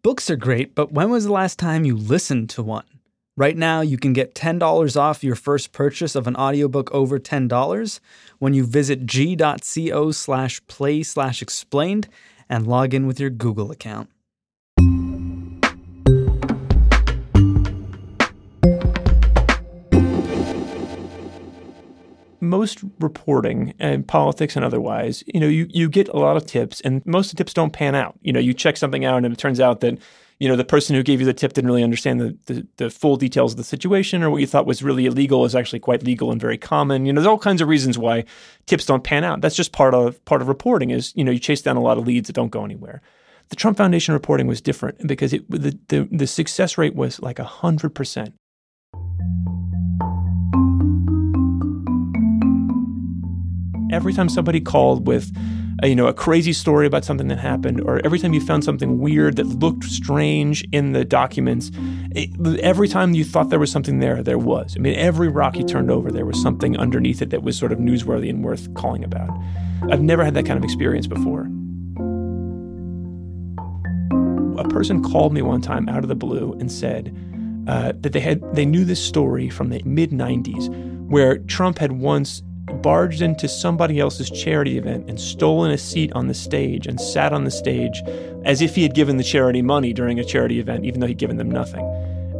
Books are great, but when was the last time you listened to one? Right now, you can get $10 off your first purchase of an audiobook over $10 when you visit g.co slash play slash explained and log in with your Google account. Most reporting and politics and otherwise, you know, you, you get a lot of tips and most of the tips don't pan out. You know, you check something out and it turns out that, you know, the person who gave you the tip didn't really understand the, the, the full details of the situation or what you thought was really illegal is actually quite legal and very common. You know, there's all kinds of reasons why tips don't pan out. That's just part of part of reporting is, you know, you chase down a lot of leads that don't go anywhere. The Trump Foundation reporting was different because it the, the, the success rate was like 100%. Every time somebody called with you know a crazy story about something that happened or every time you found something weird that looked strange in the documents it, every time you thought there was something there there was. I mean every rock you turned over there was something underneath it that was sort of newsworthy and worth calling about. I've never had that kind of experience before. A person called me one time out of the blue and said uh, that they had they knew this story from the mid 90s where Trump had once barged into somebody else's charity event and stolen a seat on the stage and sat on the stage as if he had given the charity money during a charity event, even though he'd given them nothing.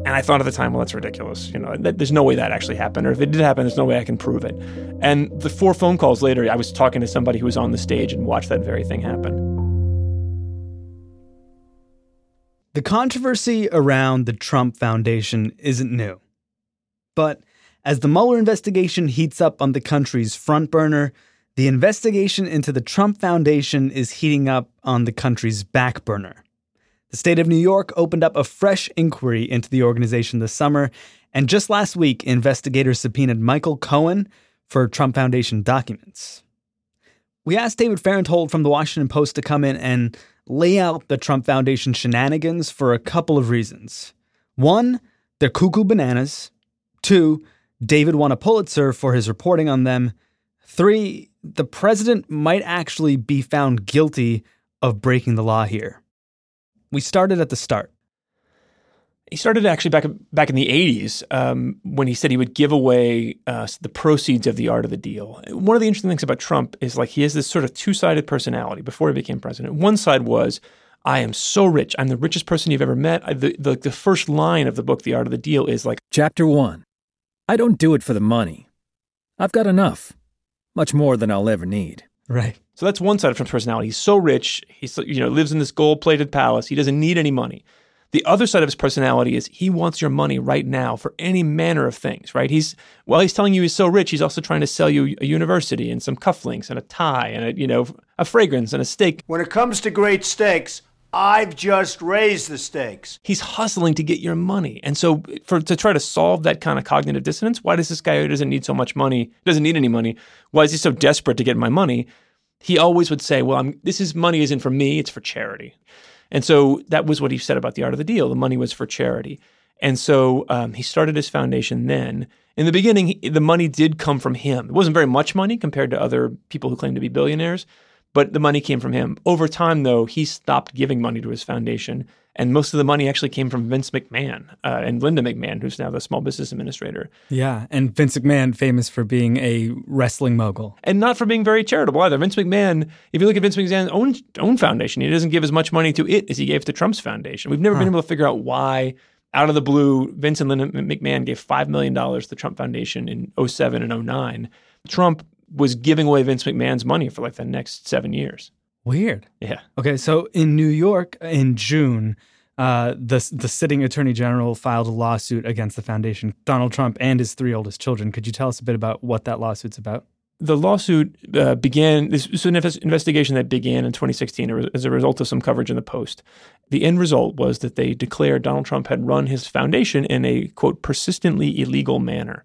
And I thought at the time, well, that's ridiculous. You know, that, there's no way that actually happened. Or if it did happen, there's no way I can prove it. And the four phone calls later, I was talking to somebody who was on the stage and watched that very thing happen. The controversy around the Trump Foundation isn't new. But as the Mueller investigation heats up on the country's front burner, the investigation into the Trump Foundation is heating up on the country's back burner. The state of New York opened up a fresh inquiry into the organization this summer, and just last week, investigators subpoenaed Michael Cohen for Trump Foundation documents. We asked David Fahrenthold from the Washington Post to come in and lay out the Trump Foundation shenanigans for a couple of reasons. One, they're cuckoo bananas. Two, David won a Pulitzer for his reporting on them. Three, the president might actually be found guilty of breaking the law here. We started at the start. He started actually back back in the '80s um, when he said he would give away uh, the proceeds of the art of the deal. One of the interesting things about Trump is like he has this sort of two-sided personality. Before he became president, one side was I am so rich. I'm the richest person you've ever met. I, the, the, the first line of the book, The Art of the Deal, is like Chapter 1 I don't do it for the money. I've got enough, much more than I'll ever need. Right. So that's one side of Trump's personality. He's so rich. He's you know lives in this gold-plated palace. He doesn't need any money. The other side of his personality is he wants your money right now for any manner of things, right? He's while he's telling you he's so rich, he's also trying to sell you a university and some cufflinks and a tie and a, you know, a fragrance and a steak. When it comes to great steaks, I've just raised the stakes. He's hustling to get your money. And so for to try to solve that kind of cognitive dissonance, why does this guy who doesn't need so much money, doesn't need any money, why is he so desperate to get my money? He always would say, "Well, I'm, this is money isn't for me, it's for charity." And so that was what he said about the art of the deal. The money was for charity. And so um, he started his foundation then. In the beginning, he, the money did come from him. It wasn't very much money compared to other people who claim to be billionaires, but the money came from him. Over time, though, he stopped giving money to his foundation, and most of the money actually came from Vince McMahon uh, and Linda McMahon, who's now the small business administrator. Yeah, and Vince McMahon, famous for being a wrestling mogul, and not for being very charitable either. Vince McMahon, if you look at Vince McMahon's own own foundation, he doesn't give as much money to it as he gave to Trump's foundation. We've never huh. been able to figure out why. Out of the blue, Vince and Linda McMahon gave $5 million to the Trump Foundation in 07 and 09. Trump was giving away Vince McMahon's money for like the next seven years. Weird. Yeah. Okay, so in New York in June, uh, the the sitting attorney general filed a lawsuit against the foundation, Donald Trump and his three oldest children. Could you tell us a bit about what that lawsuit's about? The lawsuit uh, began. This was an investigation that began in 2016 as a result of some coverage in the Post. The end result was that they declared Donald Trump had run his foundation in a quote persistently illegal manner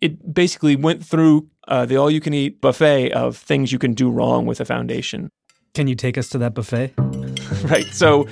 it basically went through uh, the all you can eat buffet of things you can do wrong with a foundation. Can you take us to that buffet? right. So,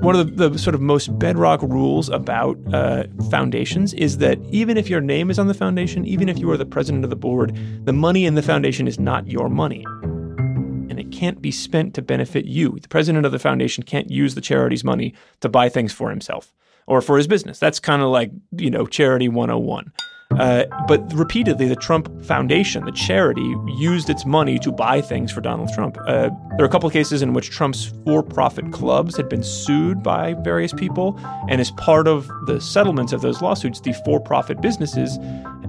one of the, the, sort of most bedrock rules about uh, foundations is that even if your name is on the foundation, even if you are the president of the board, the money in the foundation is not your money And it can't be spent to benefit you. The president of the foundation can't use the charity's money to buy things for himself or for his business. That's kind of like, you know, charity 101. Uh, but repeatedly, the Trump Foundation, the charity, used its money to buy things for Donald Trump. Uh, there are a couple of cases in which Trump's for profit clubs had been sued by various people. And as part of the settlements of those lawsuits, the for profit businesses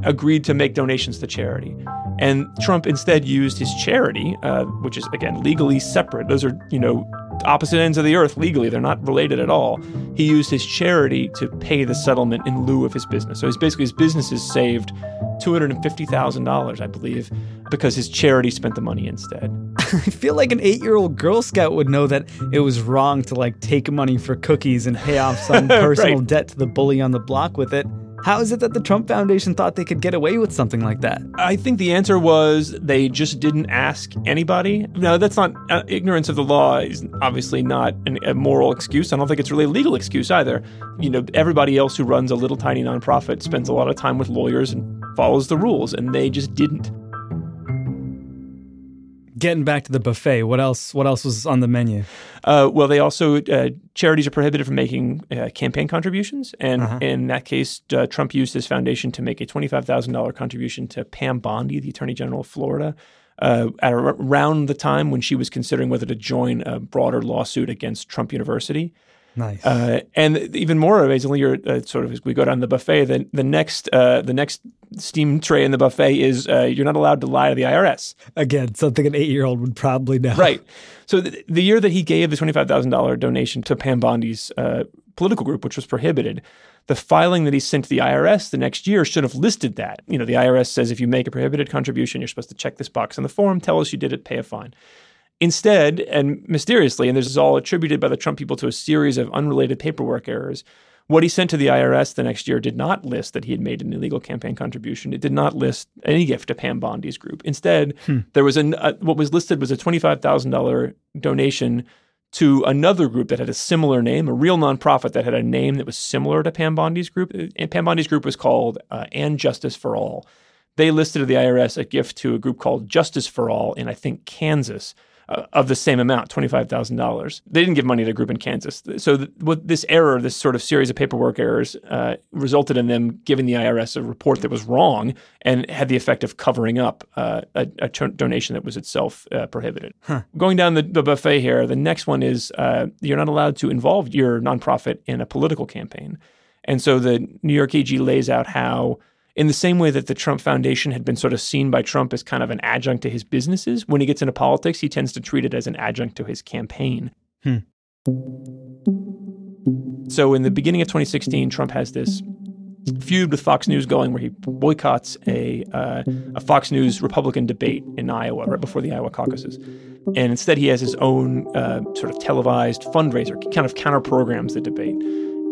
agreed to make donations to charity. And Trump instead used his charity, uh, which is, again, legally separate. Those are, you know, opposite ends of the earth legally. They're not related at all. He used his charity to pay the settlement in lieu of his business. So he's basically his business is saved $250,000, I believe, because his charity spent the money instead. I feel like an eight year old Girl Scout would know that it was wrong to like take money for cookies and pay off some personal Right. debt to the bully on the block with it. How is it that the Trump Foundation thought they could get away with something like that? I think the answer was they just didn't ask anybody. No, that's not uh, ignorance of the law is obviously not an, a moral excuse. I don't think it's really a legal excuse either. You know, everybody else who runs a little tiny nonprofit spends a lot of time with lawyers and follows the rules, and they just didn't. Getting back to the buffet, what else? What else was on the menu? Uh, well, they also uh, charities are prohibited from making uh, campaign contributions, and in that case, uh, Trump used his foundation to make a twenty-five thousand dollar contribution to Pam Bondi, the Attorney General of Florida, uh, at around the time when she was considering whether to join a broader lawsuit against Trump University. Nice. Uh, and even more amazingly, you're uh, sort of as we go down the buffet, the, the next uh, the next steam tray in the buffet is uh, you're not allowed to lie to the IRS. Again, something an eight year old would probably know. Right. So the, the year that he gave the twenty-five thousand dollar donation to Pam Bondi's uh, political group, which was prohibited, the filing that he sent to the IRS the next year should have listed that. You know, the IRS says if you make a prohibited contribution, you're supposed to check this box on the form, tell us you did it, pay a fine. Instead, and mysteriously, and this is all attributed by the Trump people to a series of unrelated paperwork errors, what he sent to the IRS the next year did not list that he had made an illegal campaign contribution. It did not list any gift to Pam Bondi's group. Instead, there was an, uh, what was listed was a twenty-five thousand dollar donation to another group that had a similar name, a real nonprofit that had a name that was similar to Pam Bondi's group. And Pam Bondi's group was called uh, And Justice for All. They listed to the IRS a gift to a group called Justice for All in, I think, Kansas. Uh, of the same amount, twenty-five thousand dollars. They didn't give money to a group in Kansas. So, th- what this error, this sort of series of paperwork errors, uh, resulted in them giving the IRS a report that was wrong and had the effect of covering up uh, a, a t- donation that was itself uh, prohibited. Going down the, the buffet here, the next one is uh, you're not allowed to involve your nonprofit in a political campaign. And so the New York AG lays out how, in the same way that the Trump Foundation had been sort of seen by Trump as kind of an adjunct to his businesses, when he gets into politics, he tends to treat it as an adjunct to his campaign. So in the beginning of 2016, Trump has this feud with Fox News going where he boycotts a, uh, a Fox News Republican debate in Iowa right before the Iowa caucuses. And instead, he has his own uh, sort of televised fundraiser, kind of counter programs the debate.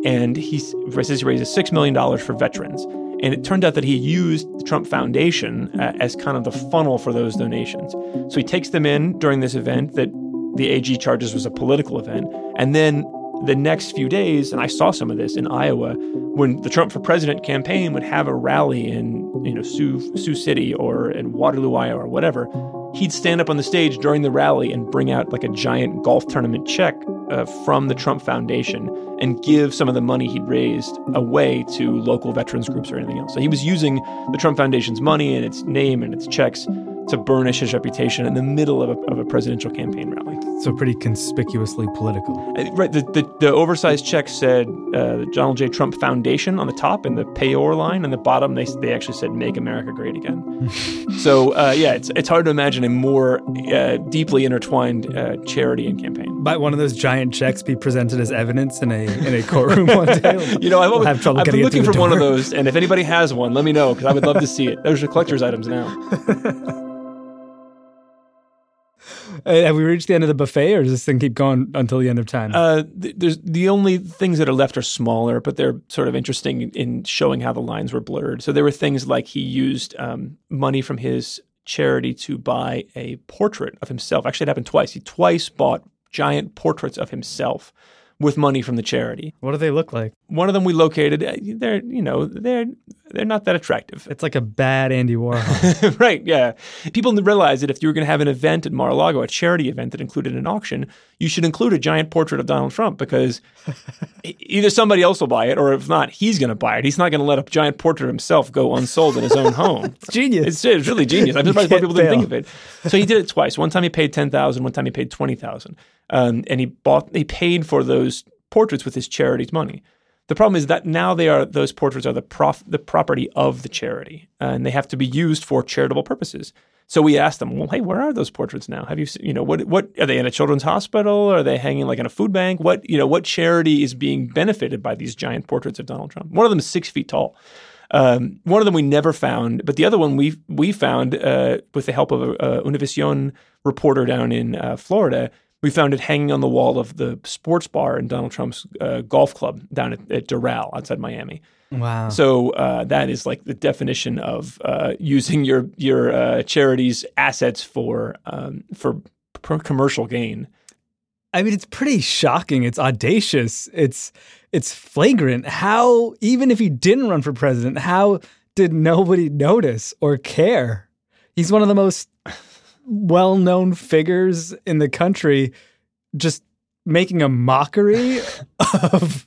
And he says he raises $6 million for veterans. And it turned out that he used the Trump Foundation uh, as kind of the funnel for those donations. So he takes them in during this event that the AG charges was a political event. And then the next few days, and I saw some of this in Iowa, when the Trump for President campaign would have a rally in you know Sioux, Sioux City or in Waterloo, Iowa, or whatever, he'd stand up on the stage during the rally and bring out like a giant golf tournament check uh, from the Trump Foundation and give some of the money he'd raised away to local veterans groups or anything else. So he was using the Trump Foundation's money and its name and its checks to burnish his reputation in the middle of a, of a presidential campaign rally. So pretty conspicuously political. Uh, Right. The, the, the oversized check said uh, the Donald J. Trump Foundation on the top and the payor line. And the bottom, they, they actually said, Make America Great Again. so, uh, yeah, it's, it's hard to imagine a more uh, deeply intertwined uh, charity and campaign. Might one of those giant checks be presented as evidence in a in a courtroom one day? You know, I've, We'll always, have trouble I've been looking for one of those. And if anybody has one, let me know because I would love to see it. Those are collector's items now. Uh, have we reached the end of the buffet, or does this thing keep going until the end of time? Uh, th- there's the only things that are left are smaller, but they're sort of interesting in showing how the lines were blurred. So there were things like he used um, money from his charity to buy a portrait of himself. Actually, it happened twice. He twice bought giant portraits of himself with money from the charity. What do they look like? One of them we located. uh, They're you know they're they're not that attractive. It's like a bad Andy Warhol. right, yeah. People realize that if you were going to have an event at Mar-a-Lago, a charity event that included an auction, you should include a giant portrait of Donald Trump because either somebody else will buy it, or if not, he's going to buy it. He's not going to let a giant portrait of himself go unsold in his own home. it's genius. It's, it's really genius. I'm surprised people didn't think of it. So he did it twice. One time he paid ten thousand. One time he paid twenty thousand. Um, and he bought. He paid for those portraits with his charity's money. The problem is that now they are those portraits are the prof, the property of the charity, and they have to be used for charitable purposes. So we asked them, well, hey, where are those portraits now? Have you, you know, what what are they in a children's hospital? Are they hanging like in a food bank? What you know, what charity is being benefited by these giant portraits of Donald Trump? One of them is six feet tall. Um, one of them we never found, but the other one we we found uh, with the help of a, a Univision reporter down in uh, Florida. We found it hanging on the wall of the sports bar in Donald Trump's uh, golf club down at, at Doral outside Miami. wow. So uh, that is like the definition of uh, using your your uh, charity's assets for um, for p- commercial gain. I mean, it's pretty shocking. It's audacious. It's it's flagrant. How even if he didn't run for president, how did nobody notice or care? He's one of the most well-known figures in the country, just making a mockery of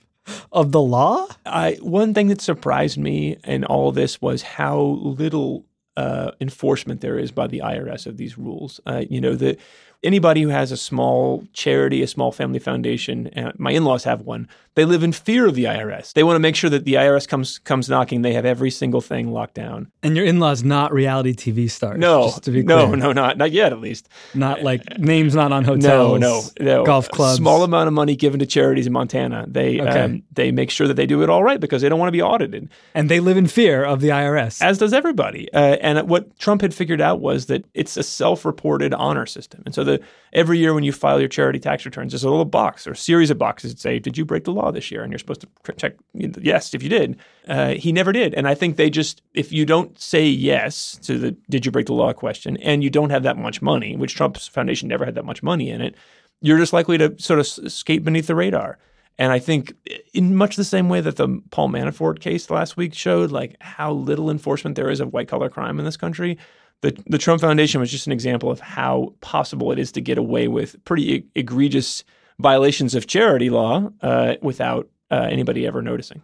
of the law. I one thing that surprised me in all this was how little uh, enforcement there is by the IRS of these rules. Uh, you know, the anybody who has a small charity, a small family foundation, and my in-laws have one, they live in fear of the IRS. They want to make sure that the IRS comes comes knocking, they have every single thing locked down. And your in-laws not reality TV stars. No, just to be no, clear. no, not not yet, at least. not like names not on hotels. no, no. golf clubs. Small amount of money given to charities in Montana. They Okay. um, they make sure that they do it all right because they don't want to be audited. and they live in fear of the IRS. as does everybody. Uh, and what Trump had figured out was that it's a self-reported honor system. And so the every year when you file your charity tax returns, there's a little box or series of boxes that say, "Did you break the law this year?" And you're supposed to check yes if you did. Uh, he never did. And I think they just if you don't say yes to the "Did you break the law?" question, and you don't have that much money, which Trump's foundation never had that much money in it, you're just likely to sort of escape beneath the radar. And I think, in much the same way that the Paul Manafort case last week showed, like how little enforcement there is of white collar crime in this country, the the Trump Foundation was just an example of how possible it is to get away with pretty e- egregious violations of charity law uh, without uh, anybody ever noticing.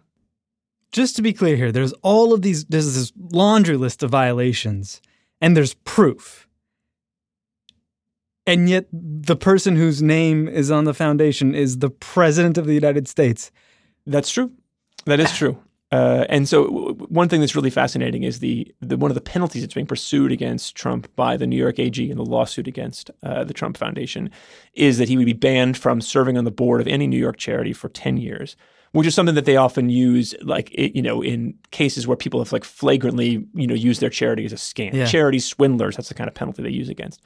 just to be clear here, there's all of these, there's this laundry list of violations, and there's proof. And yet, the person whose name is on the foundation is the president of the United States. That's true. That is true. Uh, and so, one thing that's really fascinating is the, the one of the penalties that's being pursued against Trump by the New York AG in the lawsuit against uh, the Trump Foundation is that he would be banned from serving on the board of any New York charity for ten years, which is something that they often use, like it, you know, in cases where people have like flagrantly, you know, used their charity as a scam. Yeah. Charity swindlers. That's the kind of penalty they use against.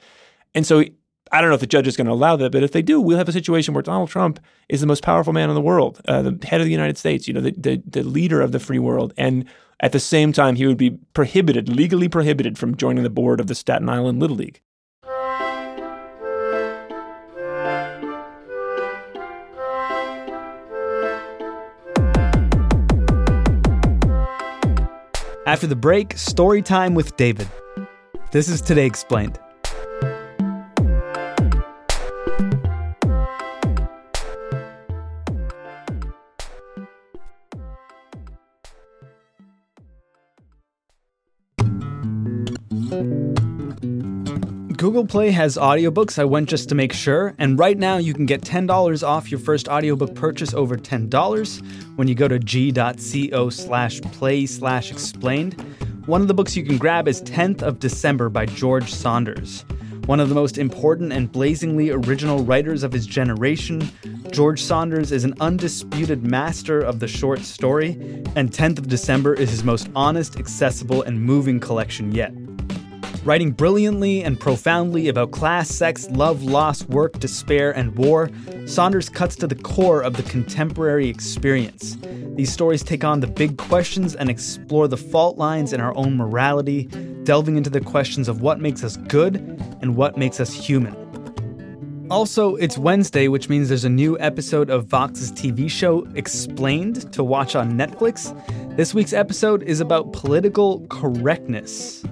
And so I don't know if the judge is going to allow that, but if they do, we'll have a situation where Donald Trump is the most powerful man in the world, uh, the head of the United States, you know, the, the, the leader of the free world. And at the same time, he would be prohibited, legally prohibited from joining the board of the Staten Island Little League. After the break, story time with David. This is Today Explained. Play has audiobooks. I went just to make sure. And right now, you can get $10 off your first audiobook purchase over $10 when you go to g.co slash play slash explained. One of the books you can grab is 10th of December by George Saunders. One of the most important and blazingly original writers of his generation, George Saunders is an undisputed master of the short story, and 10th of December is his most honest, accessible, and moving collection yet. Writing brilliantly and profoundly about class, sex, love, loss, work, despair, and war, Saunders cuts to the core of the contemporary experience. These stories take on the big questions and explore the fault lines in our own morality, delving into the questions of what makes us good and what makes us human. Also, it's Wednesday, which means there's a new episode of Vox's TV show Explained to watch on Netflix. This week's episode is about political correctness.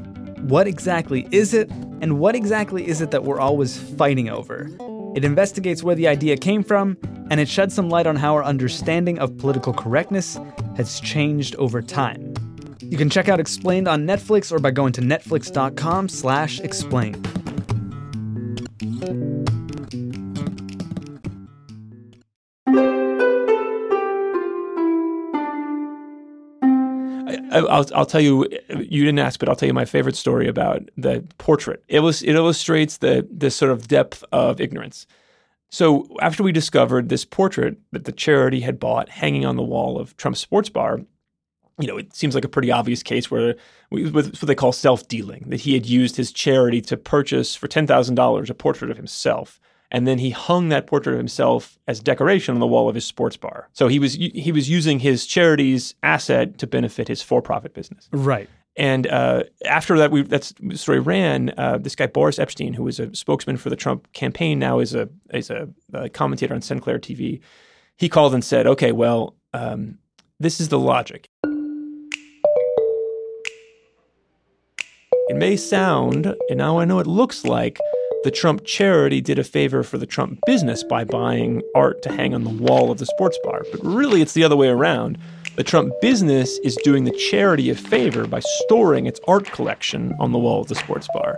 What exactly is it, and what exactly is it that we're always fighting over? It investigates where the idea came from, and it sheds some light on how our understanding of political correctness has changed over time. You can check out Explained on Netflix or by going to netflix.com slash explained. I, will I'll tell you. You didn't ask, but I'll tell you my favorite story about the portrait. It was it illustrates the this sort of depth of ignorance. So after we discovered this portrait that the charity had bought hanging on the wall of Trump's sports bar, you know, it seems like a pretty obvious case where with what they call self-dealing, that he had used his charity to purchase for ten thousand dollars a portrait of himself and then he hung that portrait of himself as decoration on the wall of his sports bar. So he was he was using his charity's asset to benefit his for-profit business. Right. And uh, after that, we that story ran. Uh, this guy Boris Epshteyn, who was a spokesman for the Trump campaign, now is a is a, a commentator on Sinclair TV. He called and said, "Okay, well, um, this is the logic. It may sound, and now I know it looks like." The Trump charity did a favor for the Trump business by buying art to hang on the wall of the sports bar. But really, it's the other way around. The Trump business is doing the charity a favor by storing its art collection on the wall of the sports bar.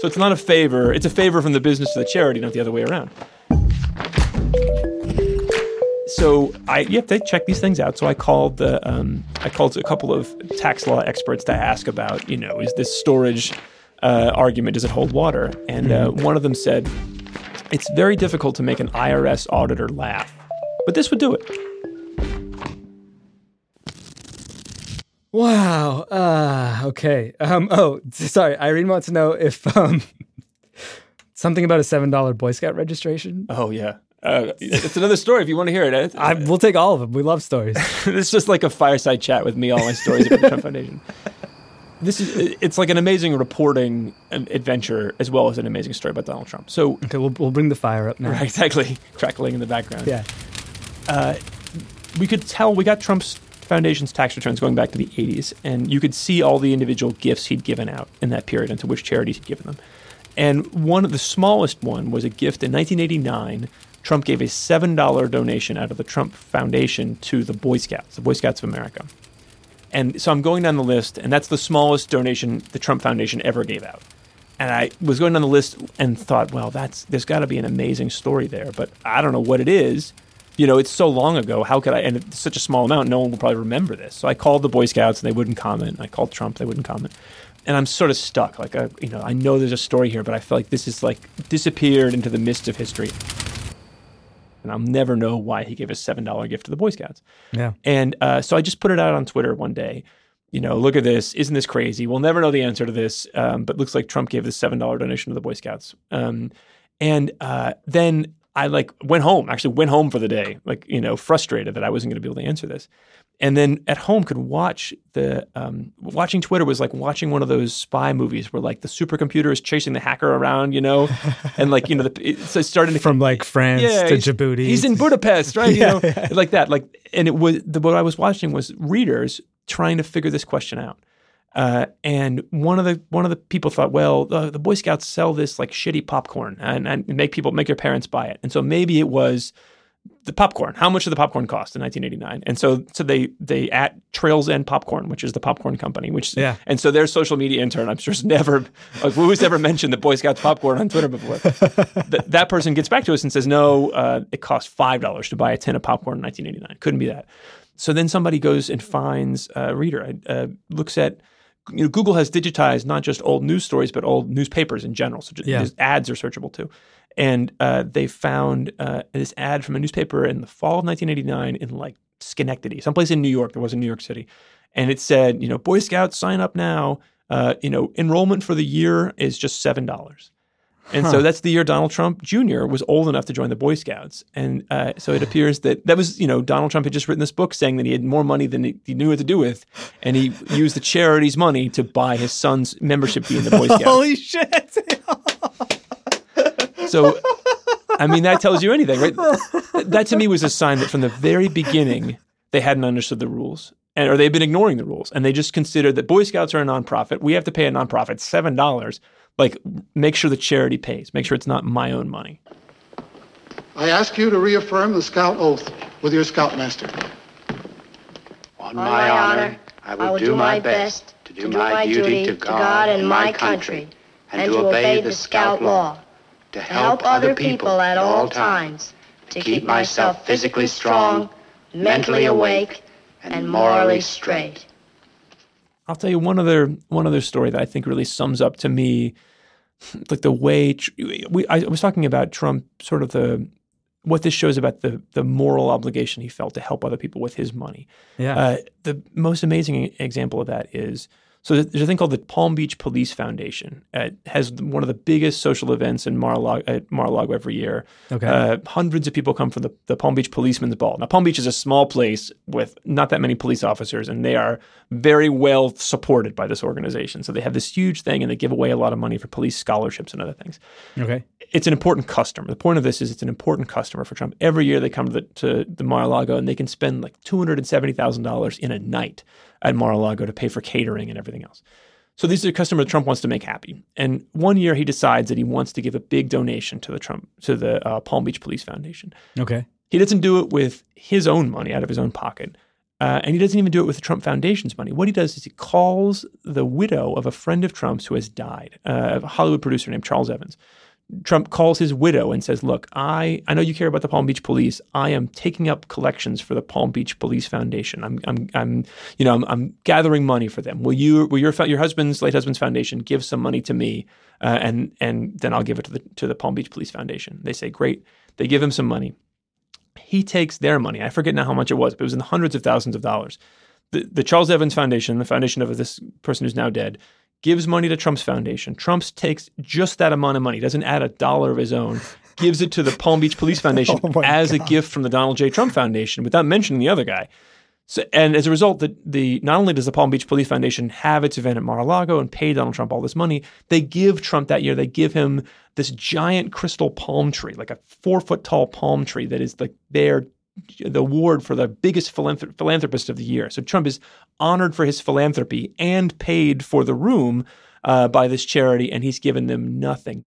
So it's not a favor, it's a favor from the business to the charity, not the other way around. So I you have to check these things out. So I called the um, I called a couple of tax law experts to ask about, you know, is this storage uh, argument does it hold water? And uh, mm-hmm. one of them said, it's very difficult to make an IRS auditor laugh, but this would do it. Wow. Uh, okay. Um, oh, sorry. Irene wants to know if um, something about a seven dollar Boy Scout registration. Oh yeah. Uh, it's another story if you want to hear it. I, we'll take all of them. We love stories. it's just like a fireside chat with me, all my stories about the Trump Foundation this is it's like an amazing reporting adventure as well as an amazing story about Donald Trump. So okay, we'll we'll bring the fire up now. Right, exactly, crackling in the background. Yeah, uh, we could tell we got Trump's foundation's tax returns going back to the 80s, and you could see all the individual gifts he'd given out in that period and to which charities he'd given them. And one of the smallest one was a gift in 1989. Trump gave a seven dollar donation out of the Trump Foundation to the Boy Scouts, the Boy Scouts of America. And so I'm going down the list, and that's the smallest donation the Trump Foundation ever gave out. And I was going down the list and thought, well, that's there's got to be an amazing story there, but I don't know what it is. You know, it's so long ago. How could I? And it's such a small amount, no one will probably remember this. So I called the Boy Scouts, and they wouldn't comment. I called Trump, they wouldn't comment. And I'm sort of stuck. Like, I, you know, I know there's a story here, but I feel like this is like disappeared into the mist of history and I'll never know why he gave a seven dollar gift to the Boy Scouts. Yeah. And uh, so I just put it out on Twitter one day. You know, look at this. Isn't this crazy? We'll never know the answer to this, um, but looks like Trump gave this seven dollar donation to the Boy Scouts. Um, and uh, then I like went home. Actually, went home for the day. Like you know, frustrated that I wasn't going to be able to answer this and then at home could watch the um, watching Twitter was like watching one of those spy movies where like the supercomputer is chasing the hacker around, you know, and like you know the, it's starting to from like France yeah, to Djibouti. He's in Budapest, right? yeah, you know, yeah. like that. Like, and it was the, what I was watching was readers trying to figure this question out. Uh, and one of the one of the people thought, well, the, the Boy Scouts sell this like shitty popcorn and, and make people make your parents buy it, and so maybe it was the popcorn. How much did the popcorn cost in 1989? And so, so they they at Trails End Popcorn, which is the popcorn company. Which yeah. And so their social media intern, I'm sure, has never like who's ever mentioned the Boy Scouts popcorn on Twitter before. Th- that person gets back to us and says, no, uh, it cost five dollars to buy a tin of popcorn in 1989. Couldn't be that. So then somebody goes and finds a reader, uh, looks at. You know, Google has digitized not just old news stories, but old newspapers in general. So just, yeah. ads are searchable too and uh, they found uh, this ad from a newspaper in the fall of 1989 in like Schenectady, someplace in New York. There was in New York City, and it said, you know, Boy Scouts sign up now. Uh, you know, enrollment for the year is just seven dollars. And huh. so that's the year Donald Trump Jr. was old enough to join the Boy Scouts. And uh, so it appears that that was, you know, Donald Trump had just written this book saying that he had more money than he, he knew what to do with. And he used the charity's money to buy his son's membership fee in the Boy Scouts. Holy shit. So I mean, that tells you anything, right? That to me was a sign that from the very beginning they hadn't understood the rules, and or they've been ignoring the rules, and they just considered that Boy Scouts are a nonprofit. We have to pay a nonprofit seven dollars. Like, make sure the charity pays. Make sure it's not my own money. I ask you to reaffirm the Scout oath with your Scoutmaster. On my honor, I will do my best to do my duty to God and my country, and to obey the Scout law, to help other people at all times, to keep myself physically strong, mentally awake, and morally straight. I'll tell you one other one other story that I think really sums up to me like the way we I was talking about Trump sort of the what this shows about the the moral obligation he felt to help other people with his money. Yeah. Uh, the most amazing example of that is so there's a thing called the Palm Beach Police Foundation. It has one of the biggest social events in Mar-a-Lago, at Mar-a-Lago every year. Okay. Uh, hundreds of people come for the, the Palm Beach Policeman's Ball. Now, Palm Beach is a small place with not that many police officers, and they are very well supported by this organization. So they have this huge thing, and they give away a lot of money for police scholarships and other things Okay. it's an important customer. The point of this is it's an important customer for Trump. Every year they come to the, to the Mar-a-Lago and they can spend like two hundred and seventy thousand dollars in a night at Mar-a-Lago to pay for catering and everything else. So these are customers Trump wants to make happy. And one year he decides that he wants to give a big donation to the Trump to the uh, Palm Beach Police Foundation. Okay. He doesn't do it with his own money out of his own pocket. Uh, and he doesn't even do it with the Trump Foundation's money. What he does is he calls the widow of a friend of Trump's who has died, uh, a Hollywood producer named Charles Evans. Trump calls his widow and says, "Look, I I know you care about the Palm Beach Police. I am taking up collections for the Palm Beach Police Foundation. I'm I'm, I'm you know I'm, I'm gathering money for them. Will you will your your husband's late husband's foundation give some money to me, uh, and and then I'll give it to the to the Palm Beach Police Foundation." They say, "Great." They give him some money. He takes their money. I forget now how much it was, but it was in the hundreds of thousands of dollars. The, the Charles Evans Foundation, the foundation of this person who's now dead, gives money to Trump's foundation. Trump takes just that amount of money, doesn't add a dollar of his own, gives it to the Palm Beach Police Foundation Oh as a gift from the Donald J. Trump Foundation without mentioning the other guy. So, and as a result, the, the not only does the Palm Beach Police Foundation have its event at Mar-a-Lago and pay Donald Trump all this money, they give Trump that year, they give him this giant crystal palm tree, like a four foot tall palm tree that is like their the award for the biggest philanthrop- philanthropist of the year. So Trump is honored for his philanthropy and paid for the room uh, by this charity, and he's given them nothing.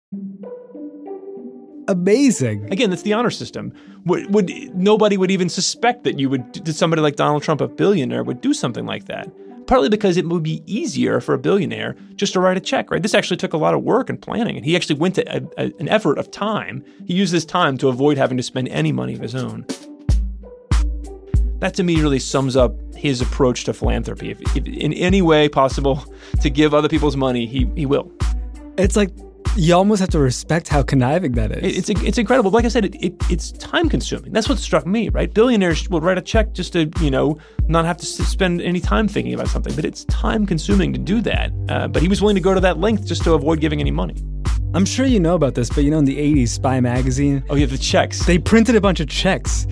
Amazing. Again, that's the honor system. Would, would nobody would even suspect that you would that somebody like Donald Trump, a billionaire, would do something like that? Partly because it would be easier for a billionaire just to write a check, right? This actually took a lot of work and planning, and he actually went to a, a, an effort of time. He used this time to avoid having to spend any money of his own. That to me really sums up his approach to philanthropy. If, if in any way possible to give other people's money, he he will. It's like you almost have to respect how conniving that is. It- It's it's incredible. Like I said, it, it, it's time consuming. That's what struck me. Right, billionaires will write a check just to you know not have to spend any time thinking about something. But it's time consuming to do that. Uh, but he was willing to go to that length just to avoid giving any money. I'm sure you know about this, but you know in the 80s, Spy Magazine, Oh, yeah, the checks. they printed a bunch of checks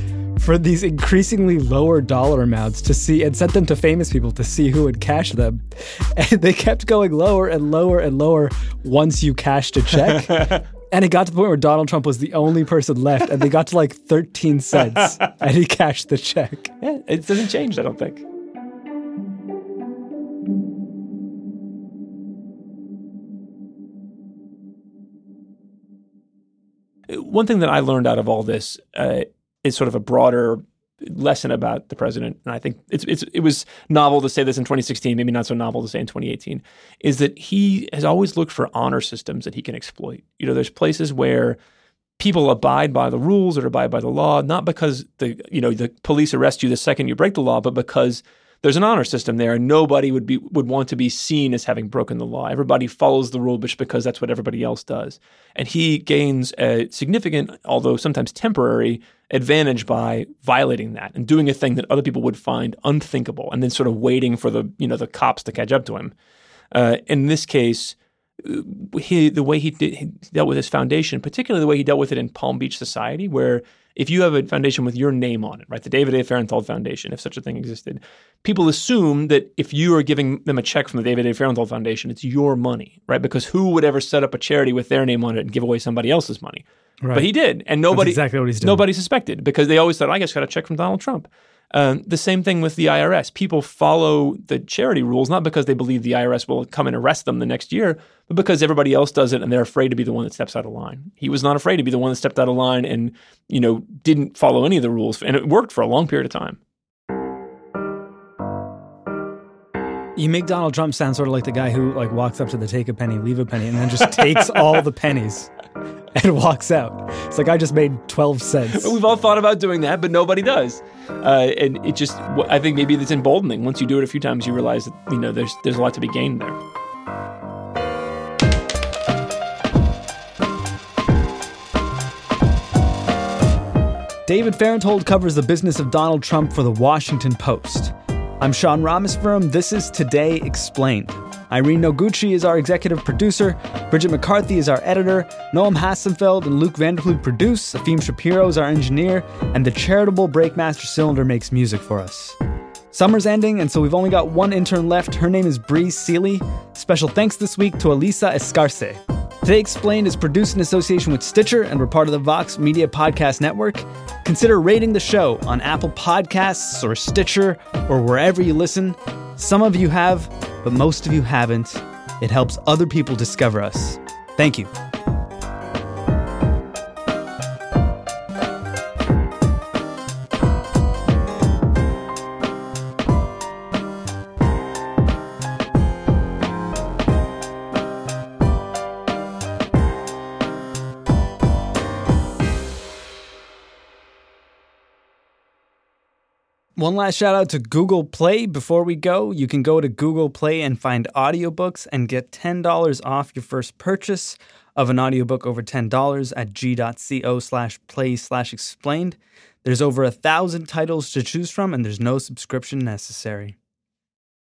for these increasingly lower dollar amounts to see and sent them to famous people to see who would cash them. And they kept going lower and lower and lower once you cashed a check. and it got to the point where Donald Trump was the only person left and they got to like 13 cents and he cashed the check. yeah, it doesn't change. I don't think. One thing that I learned out of all this uh, is sort of a broader lesson about the president, and I think it's, it's it was novel to say this in 2016, maybe not so novel to say in 2018, is that he has always looked for honor systems that he can exploit. You know, there's places where people abide by the rules or abide by the law, not because the you know the police arrest you the second you break the law, but because there's an honor system there, and nobody would be would want to be seen as having broken the law. Everybody follows the rule because that's what everybody else does, and he gains a significant, although sometimes temporary, advantage by violating that and doing a thing that other people would find unthinkable, and then sort of waiting for the you know the cops to catch up to him. Uh, in this case, he, the way he, did, he dealt with his foundation, particularly the way he dealt with it in Palm Beach Society, where if you have a foundation with your name on it, right, the David A. Fahrenthold Foundation, if such a thing existed, people assume that if you are giving them a check from the David A. Fahrenthold Foundation, it's your money, right? Because who would ever set up a charity with their name on it and give away somebody else's money? Right. But he did, and nobody exactly what he's doing. Nobody suspected because they always thought, "I just got a check from Donald Trump." Um, the same thing with the IRS. People follow the charity rules not because they believe the IRS will come and arrest them the next year, but because everybody else does it and they're afraid to be the one that steps out of line. He was not afraid to be the one that stepped out of line and you know didn't follow any of the rules, and it worked for a long period of time. You make Donald Trump sound sort of like the guy who like walks up to the take a penny, leave a penny, and then just takes all the pennies and walks out. It's like I just made twelve cents. We've all thought about doing that, but nobody does. Uh, and it just, I think maybe it's emboldening. Once you do it a few times, you realize that you know there's there's a lot to be gained there. David Fahrenthold covers the business of Donald Trump for the Washington Post. I'm Sean Rameswaram. This is Today Explained. Irene Noguchi is our executive producer. Bridget McCarthy is our editor. Noam Hassenfeld and Luke Vanderploeg produce. Efim Shapiro is our engineer. And the charitable Breakmaster Cylinder makes music for us. Summer's ending, and so we've only got one intern left. Her name is Bree Seely. Special thanks this week to Elisa Escarce. Today Explained is produced in association with Stitcher, and we're part of the Vox Media Podcast Network. Consider rating the show on Apple Podcasts or Stitcher or wherever you listen. Some of you have, but most of you haven't. It helps other people discover us. Thank you. One last shout out to Google Play before we go. You can go to Google Play and find audiobooks and get $10 off your first purchase of an audiobook over $10 at g.co slash play slash explained. There's over a thousand titles to choose from and there's no subscription necessary.